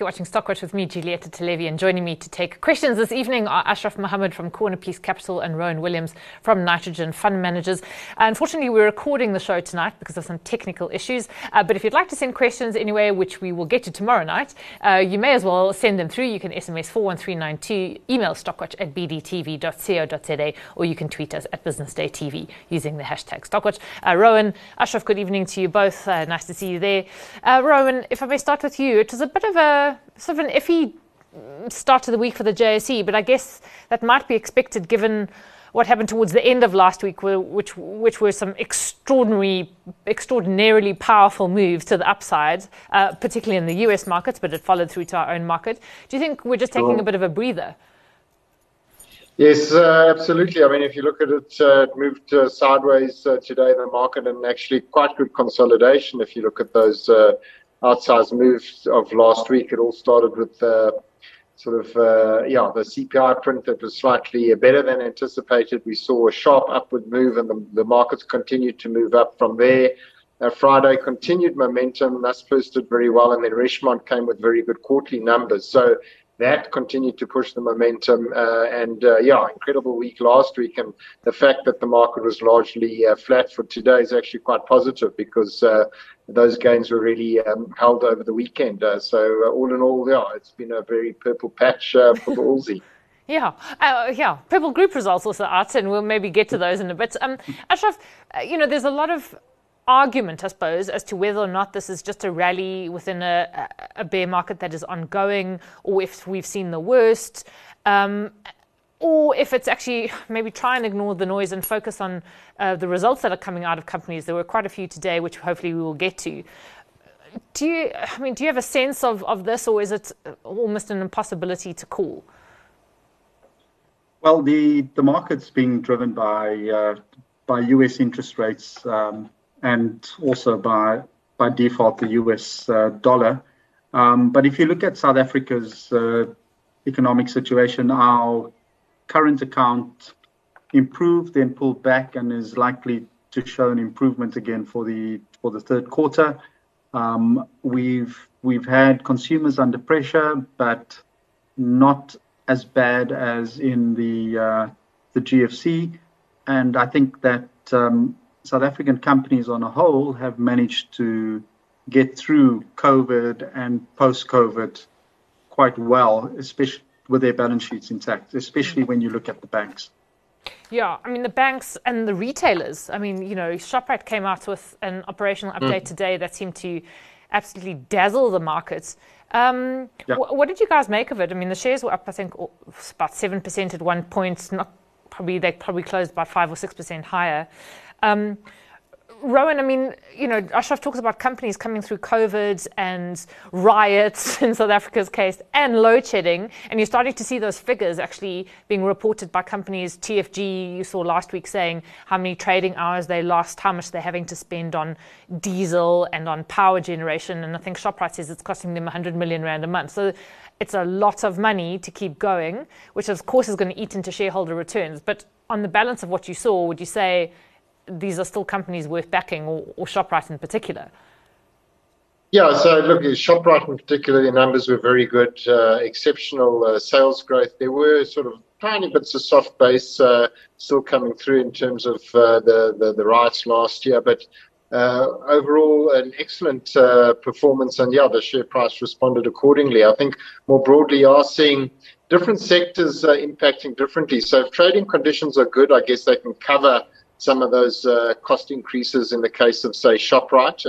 You're watching Stockwatch with me, Giulietta Talevi, and joining me to take questions this evening are Ashraf Mohammed from Corner Piece Capital and Rowan Williams from Nitrogen Fund Managers. Unfortunately, we're recording the show tonight because of some technical issues. Uh, but if you'd like to send questions anyway, which we will get to tomorrow night, uh, you may as well send them through. You can SMS 41392, email stockwatch at bdtv.co.za, or you can tweet us at Business Day TV using the hashtag Stockwatch. Uh, Rowan, Ashraf, good evening to you both. Uh, nice to see you there. Uh, Rowan, if I may start with you, it was a bit of a sort of an iffy start to the week for the JSE, but I guess that might be expected given what happened towards the end of last week, which which were some extraordinary, extraordinarily powerful moves to the upside, uh, particularly in the U.S. markets, but it followed through to our own market. Do you think we're just taking a bit of a breather? Yes, uh, absolutely. I mean, if you look at it, uh, it moved uh, sideways uh, today in the market and actually quite good consolidation. If you look at those uh, outsized moves of last week, it all started with uh, sort of, yeah, the CPI print that was slightly better than anticipated. We saw a sharp upward move and the, the markets continued to move up from there. Friday continued momentum. That's posted very well, and then Richemont came with very good quarterly numbers. So that continued to push the momentum. Uh, and uh, yeah, incredible week last week. And the fact that the market was largely uh, flat for today is actually quite positive because uh, those gains were really um, held over the weekend. Uh, so uh, all in all, yeah, it's been a very purple patch for the ALSI. Yeah, uh, yeah. Purple Group results also out, and we'll maybe get to those in a bit. Um, Ashraf, you know, there's a lot of argument, I suppose, as to whether or not this is just a rally within a, a bear market that is ongoing, or if we've seen the worst, um, or if it's actually maybe try and ignore the noise and focus on uh, the results that are coming out of companies. There were quite a few today, which hopefully we will get to. Do you, I mean, do you have a sense of, of this, or is it almost an impossibility to call? Well, the, the market's being driven by uh, by U.S. interest rates. Um, and also by by default the US uh, dollar. Um, but if you look at South Africa's uh, economic situation, our current account improved, then pulled back, and is likely to show an improvement again for the for the third quarter. Um, we've we've had consumers under pressure, but not as bad as in the uh, the GFC, and I think that um, South African companies on a whole have managed to get through COVID and post COVID quite well, especially with their balance sheets intact, especially when you look at the banks. Yeah, I mean, the banks and the retailers. I mean, you know, ShopRite came out with an operational update mm. today that seemed to absolutely dazzle the markets. Um, yeah. wh- what did you guys make of it? I mean, the shares were up, I think, about 7% at one point. Not probably, they probably closed about 5 or 6% higher. Um, Rowan, I mean, you know, Ashraf talks about companies coming through COVID and riots in South Africa's case and load shedding. And you're starting to see those figures actually being reported by companies. TFG, you saw last week saying how many trading hours they lost, how much they're having to spend on diesel and on power generation. And I think ShopRite says it's costing them 100 million Rand a month. So it's a lot of money to keep going, which of course is going to eat into shareholder returns. But on the balance of what you saw, would you say these are still companies worth backing, or, or ShopRite in particular? Yeah, so look, ShopRite in particular, the numbers were very good, uh, exceptional uh, sales growth. There were sort of tiny bits of soft base uh, still coming through in terms of uh, the, the, the riots last year, but uh, overall an excellent uh, performance. And yeah, the share price responded accordingly. I think more broadly, you are seeing different sectors impacting differently. So if trading conditions are good, I guess they can cover some of those uh, cost increases in the case of, say, ShopRite.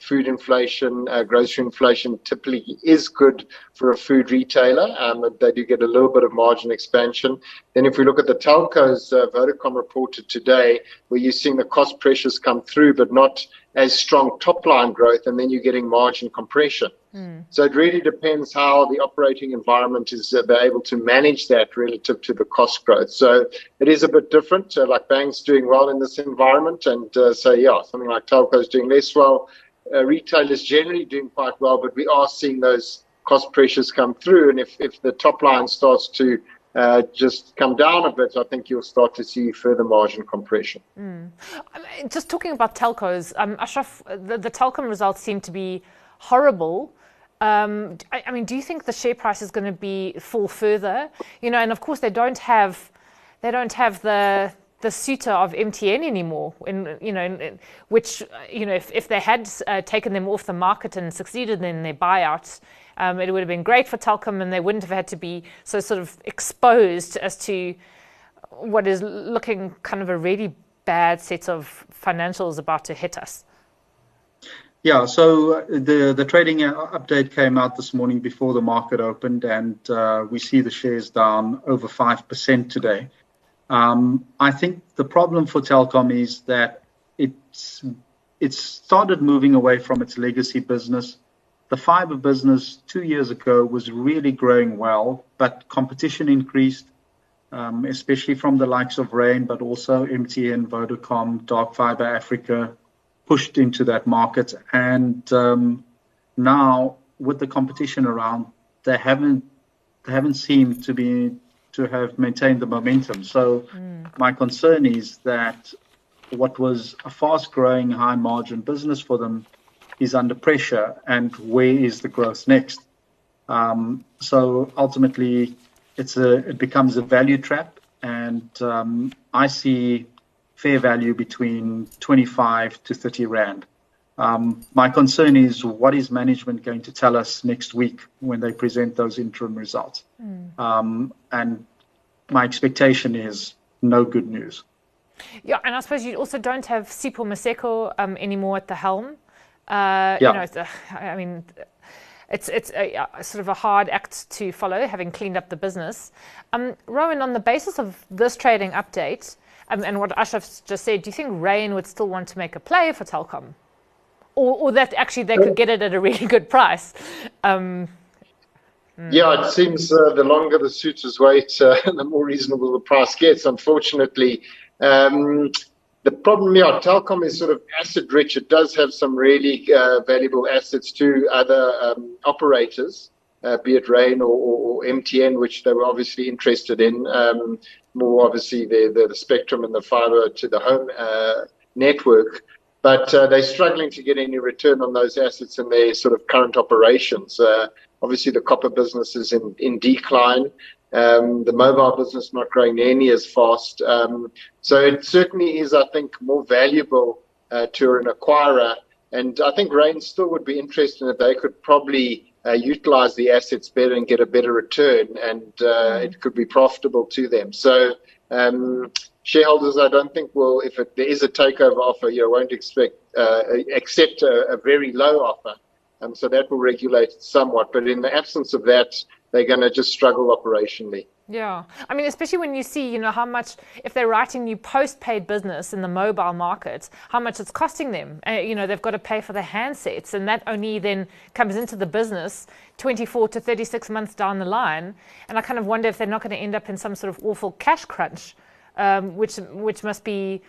Food inflation, uh, grocery inflation typically is good for a food retailer. Um, they do get a little bit of margin expansion. Then, if we look at the telcos, uh, Vodacom reported today, where you're seeing the cost pressures come through, but not as strong top line growth, and then you're getting margin compression. Mm. So it really depends how the operating environment is uh, able to manage that relative to the cost growth. So it is a bit different. Uh, like banks doing well in this environment, and uh, so yeah, something like telcos doing less well. Uh, retailers generally doing quite well, but we are seeing those cost pressures come through. And if, if the top line starts to uh, just come down a bit, I think you'll start to see further margin compression. Mm. Just talking about telcos, um, Ashraf, the, the Telkom results seem to be horrible Um, I, I, mean, do you think the share price is going to be fall further? You know, and of course they don't have they don't have the the suitor of MTN anymore. In you know, in, which you know, if, if they had uh, taken them off the market and succeeded in their buyouts, um, it would have been great for Telkom, and they wouldn't have had to be so sort of exposed as to what is looking kind of a really bad set of financials about to hit us. Yeah, so uh, the the trading uh, update came out this morning before the market opened, and uh, we see the shares down over five percent today. Um, I think the problem for Telkom is that it's it's started moving away from its legacy business. The fiber business two years ago was really growing well, but competition increased, um, especially from the likes of Rain, but also MTN, Vodacom, Dark Fiber Africa, pushed into that market. And um, now, with the competition around, they haven't they haven't seemed to be to have maintained the momentum. So mm. my concern is that what was a fast-growing, high-margin business for them is under pressure, and where is the growth next? Um, so ultimately, it's a it becomes a value trap, and um, I see fair value between 25 to 30 Rand. Um, my concern is what is management going to tell us next week when they present those interim results? Mm. Um, and my expectation is no good news. Yeah, and I suppose you also don't have Sipho Maseko um, anymore at the helm. Uh, yeah. You know, I mean, it's it's a, a, sort of a hard act to follow, having cleaned up the business. Um, Rowan, on the basis of this trading update, um, and what Ashraf just said, do you think Rain would still want to make a play for Telkom? Or, or that actually they could get it at a really good price? Um, hmm. yeah, it seems uh, the longer the suitors wait, uh, the more reasonable the price gets. Unfortunately, um, the problem, yeah, Telkom is sort of asset rich. It does have some really uh, valuable assets to other um, operators uh, be it Rain or, or, MTN, which they were obviously interested in. Um, more obviously the, the, the, spectrum and the fiber to the home uh, network. But uh, they're struggling to get any return on those assets in their sort of current operations. Uh, obviously, the copper business is in, in decline. Um, the mobile business not growing nearly as fast. Um, so it certainly is, I think, more valuable uh, to an acquirer. And I think Rain still would be interested if they could probably uh, utilize the assets better and get a better return, and uh, mm. it could be profitable to them. So um, shareholders, I don't think will, if it, there is a takeover offer, you won't expect uh, accept a, a, very low offer. Um, so that will regulate somewhat. But in the absence of that, they're going to just struggle operationally. Yeah. I mean, especially when you see, you know, how much, if they're writing new post-paid business in the mobile market, how much it's costing them. Uh, you know, they've got to pay for the handsets, and that only then comes into the business 24 to 36 months down the line. And I kind of wonder if they're not going to end up in some sort of awful cash crunch, um, which, which must be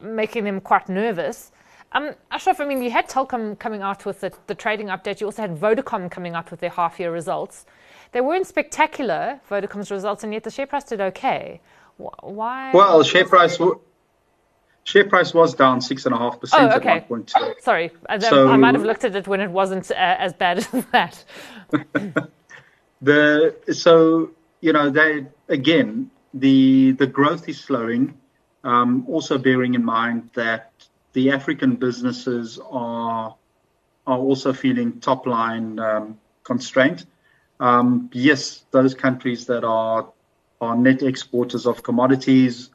making them quite nervous. Um, Ashraf, I mean, you had Telkom coming out with the, the trading update. You also had Vodacom coming out with their half-year results. They weren't spectacular, Vodacom's results, and yet the share price did okay. Why? Well, share price. Share price was down six and a half percent oh, at one point. Sorry, so, I might have looked at it when it wasn't uh, as bad as that. the so you know they again the the growth is slowing. Um, also bearing in mind that the African businesses are are also feeling top line um, constraint. Um, yes, those countries that are are net exporters of commodities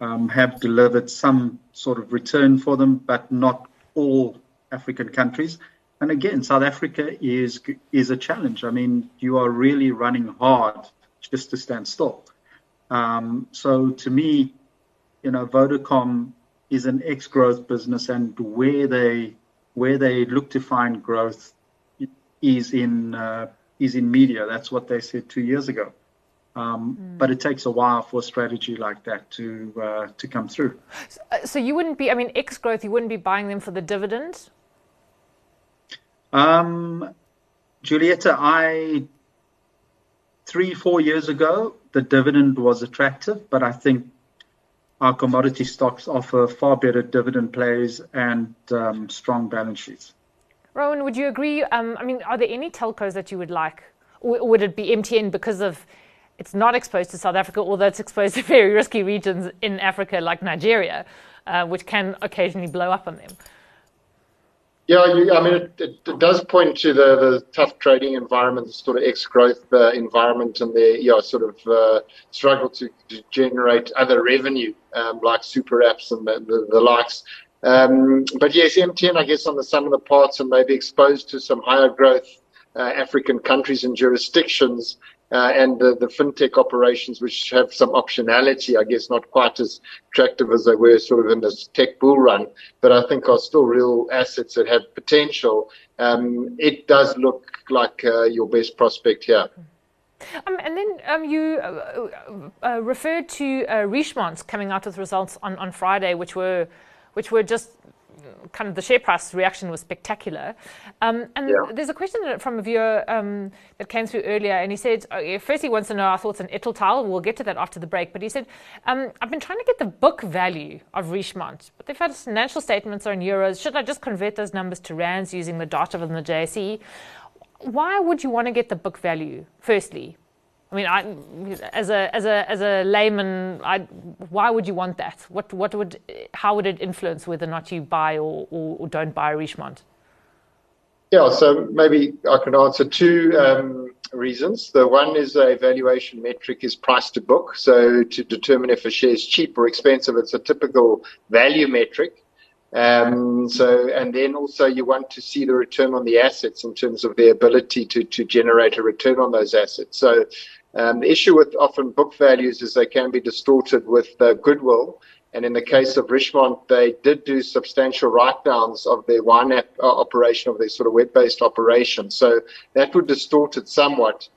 um, have delivered some sort of return for them, but not all African countries. And again, South Africa is is a challenge. I mean, you are really running hard just to stand still. Um, so to me, you know, Vodacom is an ex-growth business, and where they where they look to find growth is in uh, is in media. That's what they said two years ago. Um, mm. But it takes a while for a strategy like that to uh, to come through. So, uh, so, you wouldn't be, I mean, ex growth, you wouldn't be buying them for the dividend? Um, Giulietta, I three four years ago the dividend was attractive, but I think our commodity stocks offer far better dividend plays and um, strong balance sheets. Rowan, would you agree? Um, I mean, are there any telcos that you would like? Or would it be MTN because of it's not exposed to South Africa, although it's exposed to very risky regions in Africa like Nigeria, uh, which can occasionally blow up on them? Yeah, you, I mean, it, it, it, does point to the, the tough trading environment, the sort of ex-growth uh, environment, and the yeah, sort of uh, struggle to, to, generate other revenue um, like super apps and the, the, the likes. Um, but yes, MTN, I guess, on the sum of the parts, and maybe exposed to some higher growth uh, African countries and jurisdictions, uh, and the, the fintech operations, which have some optionality, I guess, not quite as attractive as they were sort of in this tech bull run, but I think are still real assets that have potential. Um, it does look like uh, your best prospect here. Um, and then um, you uh, uh, referred to uh, Richemont coming out with results on, on Friday, which were which were just kind of the share price reaction was spectacular. Um, and yeah. there's a question from a viewer um, that came through earlier, and he said, oh, first he wants to know our thoughts on Italtile. We'll get to that after the break. But he said, um, I've been trying to get the book value of Richemont, but they've had financial statements are in euros. Should I just convert those numbers to rands using the data from the JSE? Why would you want to get the book value, firstly? I mean, I, as a as a as a layman, I, why would you want that? What what would how would it influence whether or not you buy or, or, or don't buy Richemont? Yeah, so maybe I can answer two um, reasons. The one is a valuation metric is price to book. So to determine if a share is cheap or expensive, it's a typical value metric. Um, so, and then also you want to see the return on the assets in terms of their ability to, to generate a return on those assets. So um, the issue with often book values is they can be distorted with uh, goodwill. And in the case of Richemont, they did do substantial write-downs of their wine uh, operation, of their sort of web-based operation. So that would distort it somewhat.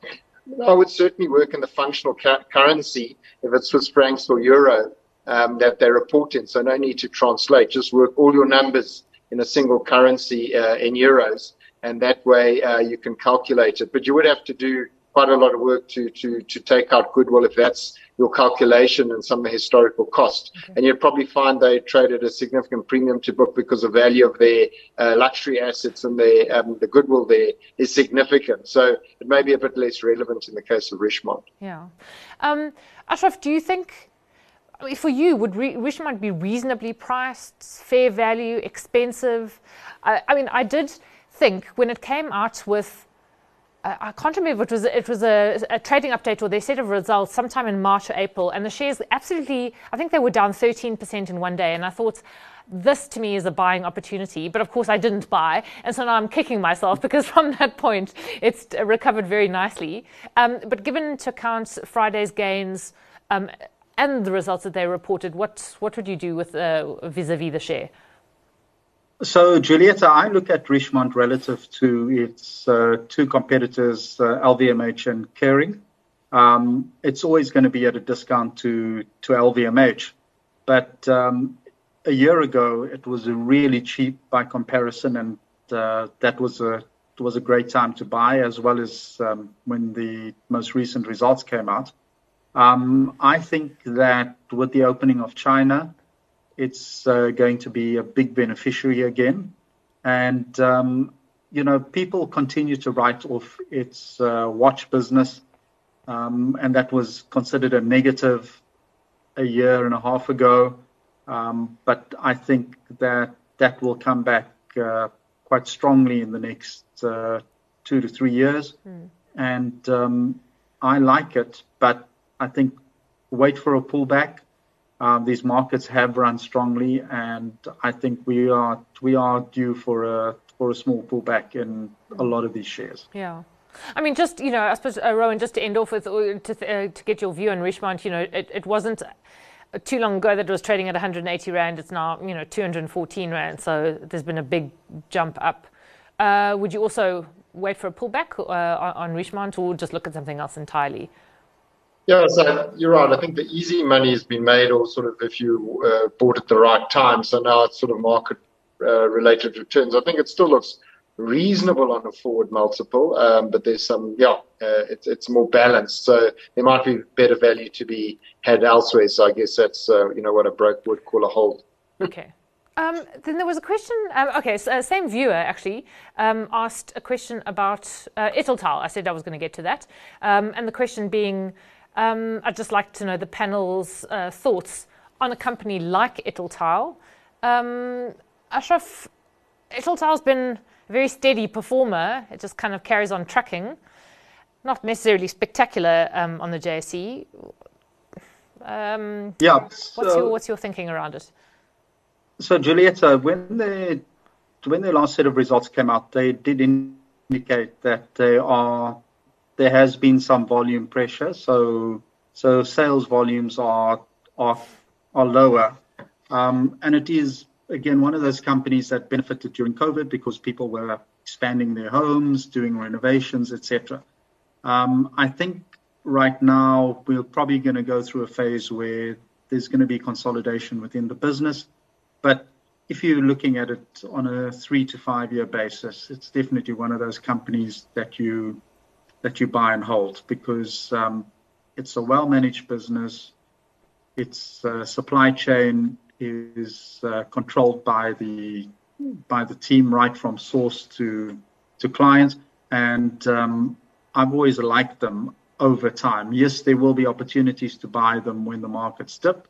I would certainly work in the functional ca- currency if it's Swiss francs or euro um, that they report in. So no need to translate. Just work all your numbers in a single currency uh, in euros, and that way uh, you can calculate it. But you would have to do quite a lot of work to to to take out goodwill if that's your calculation and some of historical cost. Okay. And you'd probably find they trade at a significant premium to book because the value of their uh, luxury assets and their um, the goodwill there is significant. So it may be a bit less relevant in the case of Richemont. Yeah. Um, Ashraf, do you think? For you, would Re- Richemont be reasonably priced, fair value, expensive? I, I mean, I did think when it came out with I can't remember. It was it was a, a, trading update or their set of results sometime in March or April, and the shares absolutely. I think they were down 13% in one day, and I thought. This to me is a buying opportunity, but of course I didn't buy, and so now I'm kicking myself because from that point it's recovered very nicely. Um, but given into account Friday's gains um, and the results that they reported, what what would you do with uh, vis-a-vis the share? So, Giulietta, I look at Richemont relative to its uh, two competitors, uh, LVMH and Kering. Um, it's always going to be at a discount to, to LVMH. But um, a year ago, it was really cheap by comparison, and uh, that was a was a great time to buy, as well as um, when the most recent results came out. Um, I think that with the opening of China, it's uh, going to be a big beneficiary again. And, um, you know, people continue to write off its uh, watch business. Um, and that was considered a negative a year and a half ago. Um, but I think that that will come back uh, quite strongly in the next uh, two to three years. Mm. And um, I like it, but I think wait for a pullback um, these markets have run strongly, and I think we are we are due for a for a small pullback in a lot of these shares. Yeah. I mean, just you know, I suppose uh, Rowan, just to end off with uh, to uh, to get your view on Richemont, you know, it, it wasn't too long ago that it was trading at 180 rand. It's now you know 214 rand, so there's been a big jump up. Uh, would you also wait for a pullback uh, on, on Richemont, or just look at something else entirely? Yeah, so you're right. I think the easy money has been made, or sort of if you uh, bought at the right time. So now it's sort of market uh, related returns. I think it still looks reasonable on a forward multiple, um, but there's some, yeah, uh, it's it's more balanced. So there might be better value to be had elsewhere. So I guess that's uh, you know what a broker would call a hold. Okay. Um, then there was a question. Um, okay, so, uh, same viewer actually um, asked a question about uh, Italtile. I said I was going to get to that, um, and the question being, um, I'd just like to know the panel's uh, thoughts on a company like Italtile. Um, Ashraf, Italtile's been a very steady performer. It just kind of carries on trucking, not necessarily spectacular um, on the JSE. yeah. What's your What's your thinking around it? So, Giulietta, when the when the last set of results came out, they did indicate that they are there has been some volume pressure. So, so sales volumes are are are lower, um, and it is again one of those companies that benefited during COVID because people were expanding their homes, doing renovations, etc. Um, I think right now we're probably going to go through a phase where there's going to be consolidation within the business. But if you're looking at it on a three to five year basis, it's definitely one of those companies that you that you buy and hold because um, it's a well managed business. Its uh, supply chain is uh, controlled by the by the team right from source to to clients, and um, I've always liked them over time. Yes, there will be opportunities to buy them when the markets dip,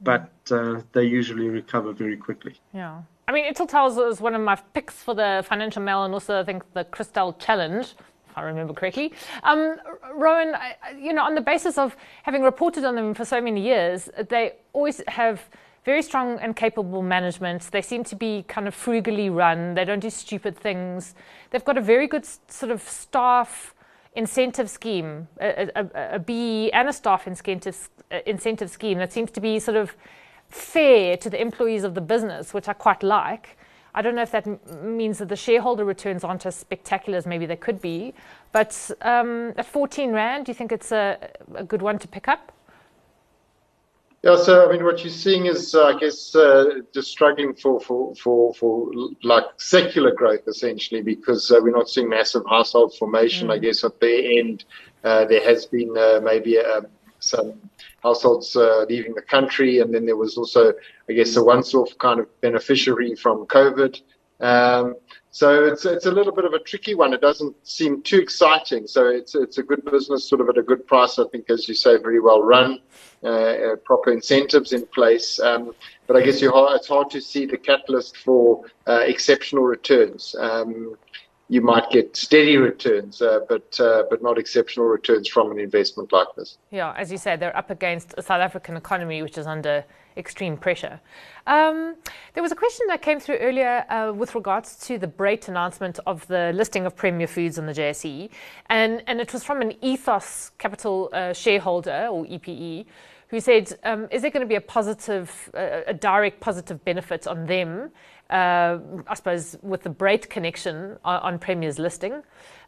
but uh, they usually recover very quickly. Yeah. I mean, Italtile is one of my picks for the Financial Mail and also I think the Crystal Challenge, if I remember correctly. Um, Rowan, you know, on the basis of having reported on them for so many years, they always have very strong and capable management. They seem to be kind of frugally run. They don't do stupid things. They've got a very good sort of staff incentive scheme, a, a, a BE and a staff incentive, incentive scheme that seems to be sort of fair to the employees of the business, which I quite like. I don't know if that m- means that the shareholder returns aren't as spectacular as maybe they could be, but um, at 14 Rand, do you think it's a, a good one to pick up? Yeah, so I mean, what you're seeing is, uh, I guess, uh, just struggling for, for, for, for like secular growth essentially, because uh, we're not seeing massive household formation. Mm. I guess at their end, uh, there has been uh, maybe um, some households uh, leaving the country, and then there was also, I guess, a once-off kind of beneficiary from COVID. Um, so it's it's a little bit of a tricky one. It doesn't seem too exciting. So it's it's a good business, sort of at a good price. I think, as you say, very well run, uh, uh, proper incentives in place. Um, but I guess it's hard to see the catalyst for uh, exceptional returns. Um, you might get steady returns, uh, but uh, but not exceptional returns from an investment like this. Yeah, as you said, they're up against a South African economy which is under extreme pressure. Um, there was a question that came through earlier uh, with regards to the Brait announcement of the listing of Premier Foods on the JSE, and, and it was from an Ethos Capital uh, shareholder or EPE who said, um, "Is there going to be a positive, uh, a direct positive benefit on them?" Uh, I suppose with the Brait connection on, on Premier's listing.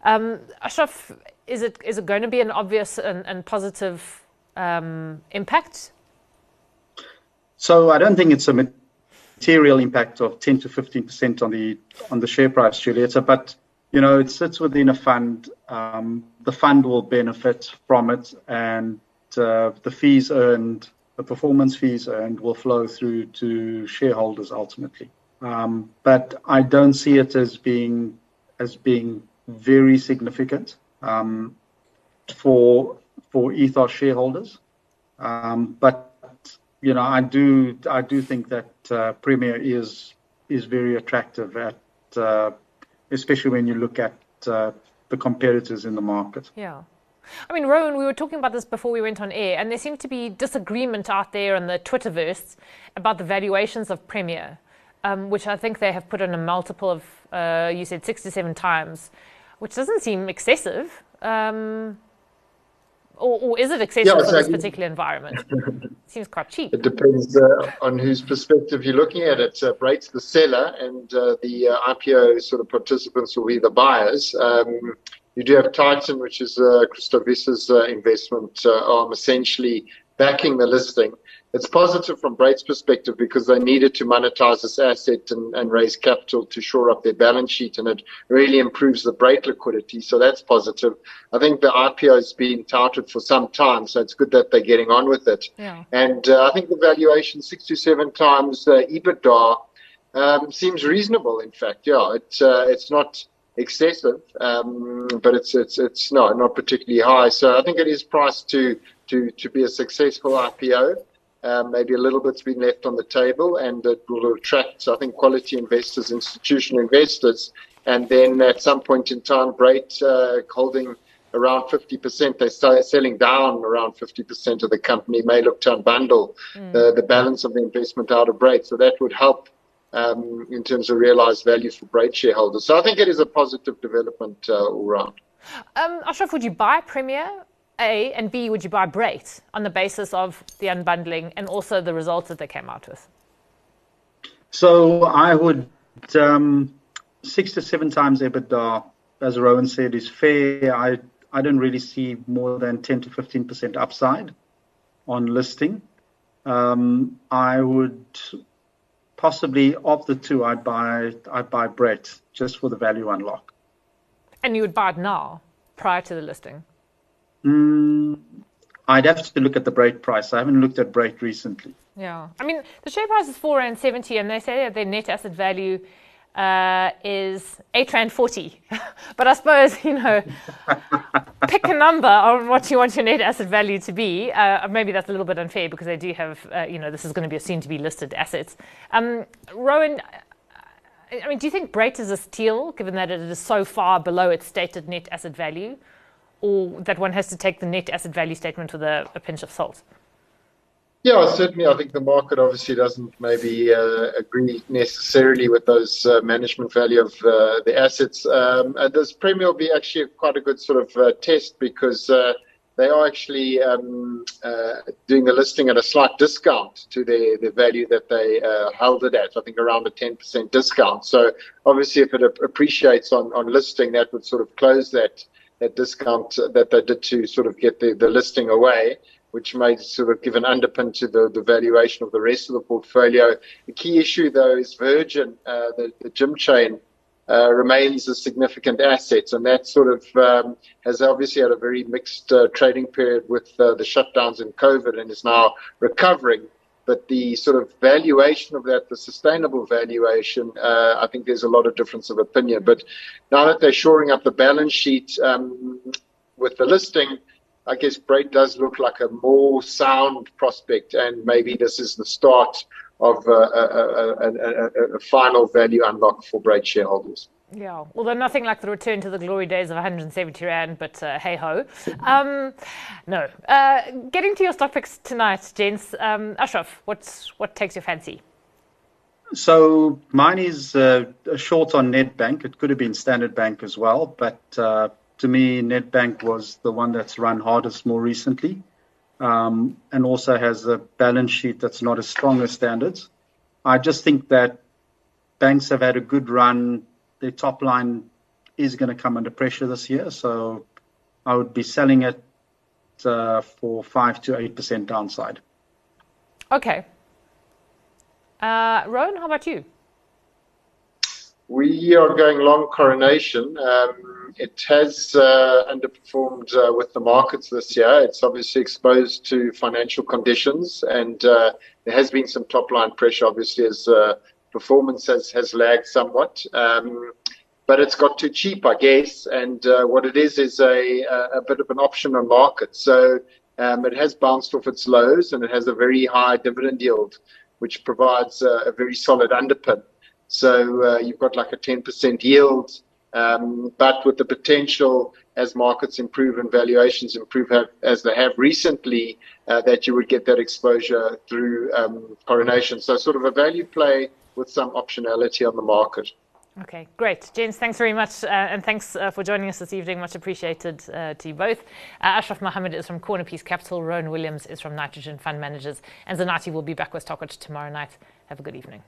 Um, Ashraf, is it is it going to be an obvious and, and positive um, impact so I don't think it's a material impact of 10 to 15 percent on the on the share price, Giulietta. But you know, it sits within a fund. Um, the fund will benefit from it, and uh, the fees earned, the performance fees earned, will flow through to shareholders ultimately. Um, but I don't see it as being as being very significant um, for for Ethos shareholders. Um, but you know, I do I do think that uh, Premier is is very attractive at, uh, especially when you look at uh, the competitors in the market. Yeah. I mean, Rowan, we were talking about this before we went on air, and there seemed to be disagreement out there in the Twitterverse about the valuations of Premier, um, which I think they have put on a multiple of, uh, you said, six to seven times, which doesn't seem excessive. Um, or, or is it excessive yeah, for this particular environment? Seems quite cheap. It depends uh, on whose perspective you're looking at it. Uh, Brait's the seller, and uh, the uh, IPO sort of participants will be the buyers. Um, you do have Titan, which is uh, Christo Wiese's uh, investment uh, arm, essentially backing the listing it's positive from Brait's perspective because they needed to monetize this asset and, and, raise capital to shore up their balance sheet, and it really improves the Brait liquidity. So that's positive. I think the IPO has been touted for some time, so it's good that they're getting on with it. Yeah. And uh, I think the valuation, six to seven times uh, EBITDA, um, seems reasonable. In fact, yeah, it's uh, it's not excessive, um, but it's it's it's not not particularly high. So I think it is priced to to to be a successful IPO. Um, maybe a little bit's been left on the table, and it will attract, I think, quality investors, institutional investors, and then at some point in time, Brait uh, holding around 50%, they start selling down around 50% of the company, may look to unbundle mm. the, the balance of the investment out of Brait. So that would help um, in terms of realized value for Brait shareholders. So I think it is a positive development uh, all round. Um, Ashraf, would you buy Premier? A and B, would you buy Brait on the basis of the unbundling and also the results that they came out with? So I would um, six to seven times EBITDA, as Rowan said, is fair. I I don't really see more than 10 to 15 percent upside on listing. Um, I would possibly of the two, I'd buy I'd buy Brait just for the value unlock. And you would buy it now, prior to the listing. Mm, I'd have to look at the Brait price. I haven't looked at Brait recently. Yeah, I mean the share price is four and seventy, and they say that their net asset value uh, is eight rand forty. but I suppose you know, pick a number on what you want your net asset value to be. Uh, maybe that's a little bit unfair because they do have uh, you know this is going to be a soon to be listed assets. Um, Rowan. I mean, do you think Brait is a steal, given that it is so far below its stated net asset value, or that one has to take the net asset value statement with a, a pinch of salt? Yeah, certainly. I think the market obviously doesn't maybe uh, agree necessarily with those uh, management value of uh, the assets. Um, this premium will be actually quite a good sort of uh, test because uh, they are actually um, uh, doing the listing at a slight discount to the, the value that they held it at. I think around a 10% discount. So obviously, if it appreciates on, on listing, that would sort of close that that discount that they did to sort of get the, the listing away which may sort of give an underpin to the, the valuation of the rest of the portfolio. The key issue, though, is Virgin, uh, the, the gym chain. Uh, remains a significant asset, and that sort of um, has obviously had a very mixed uh, trading period with uh, the shutdowns and COVID, and is now recovering. But the sort of valuation of that, the sustainable valuation, uh, I think there's a lot of difference of opinion. But now that they're shoring up the balance sheet um, with the listing, I guess Brait does look like a more sound prospect, and maybe this is the start of a, a, a, a final value unlock for Brait shareholders. Yeah, although nothing like the return to the glory days of 170 Rand, but uh, hey ho. Um, no. Uh, getting to your stock picks tonight, gents. Um, Ashraf, what's, what takes your fancy? So mine is uh, a short on Nedbank. It could have been Standard Bank as well, but uh, to me, Nedbank was the one that's run hardest more recently, um, and also has a balance sheet that's not as strong as standards. I just think that banks have had a good run. Their top line is going to come under pressure this year, so I would be selling it uh, for five to eight percent downside. Okay. Uh, Rowan, how about you? We are going long coronation. Um, it has uh, underperformed uh, with the markets this year. It's obviously exposed to financial conditions, and uh, there has been some top line pressure, obviously, as uh, performance has, has lagged somewhat. Um, but it's got too cheap, I guess. And uh, what it is is a, a bit of an option on market. So um, it has bounced off its lows, and it has a very high dividend yield, which provides a very solid underpin. So uh, you've got like a 10% yield, um, but with the potential as markets improve and valuations improve have, as they have recently, uh, that you would get that exposure through um, coronation. So sort of a value play with some optionality on the market. Okay, great. James, thanks very much, uh, and thanks uh, for joining us this evening. Much appreciated uh, to you both. Uh, Ashraf Mohammed is from Corner Piece Capital, Rowan Williams is from Nitrogen Fund Managers, and Zanati will be back with Stockwatch tomorrow night. Have a good evening.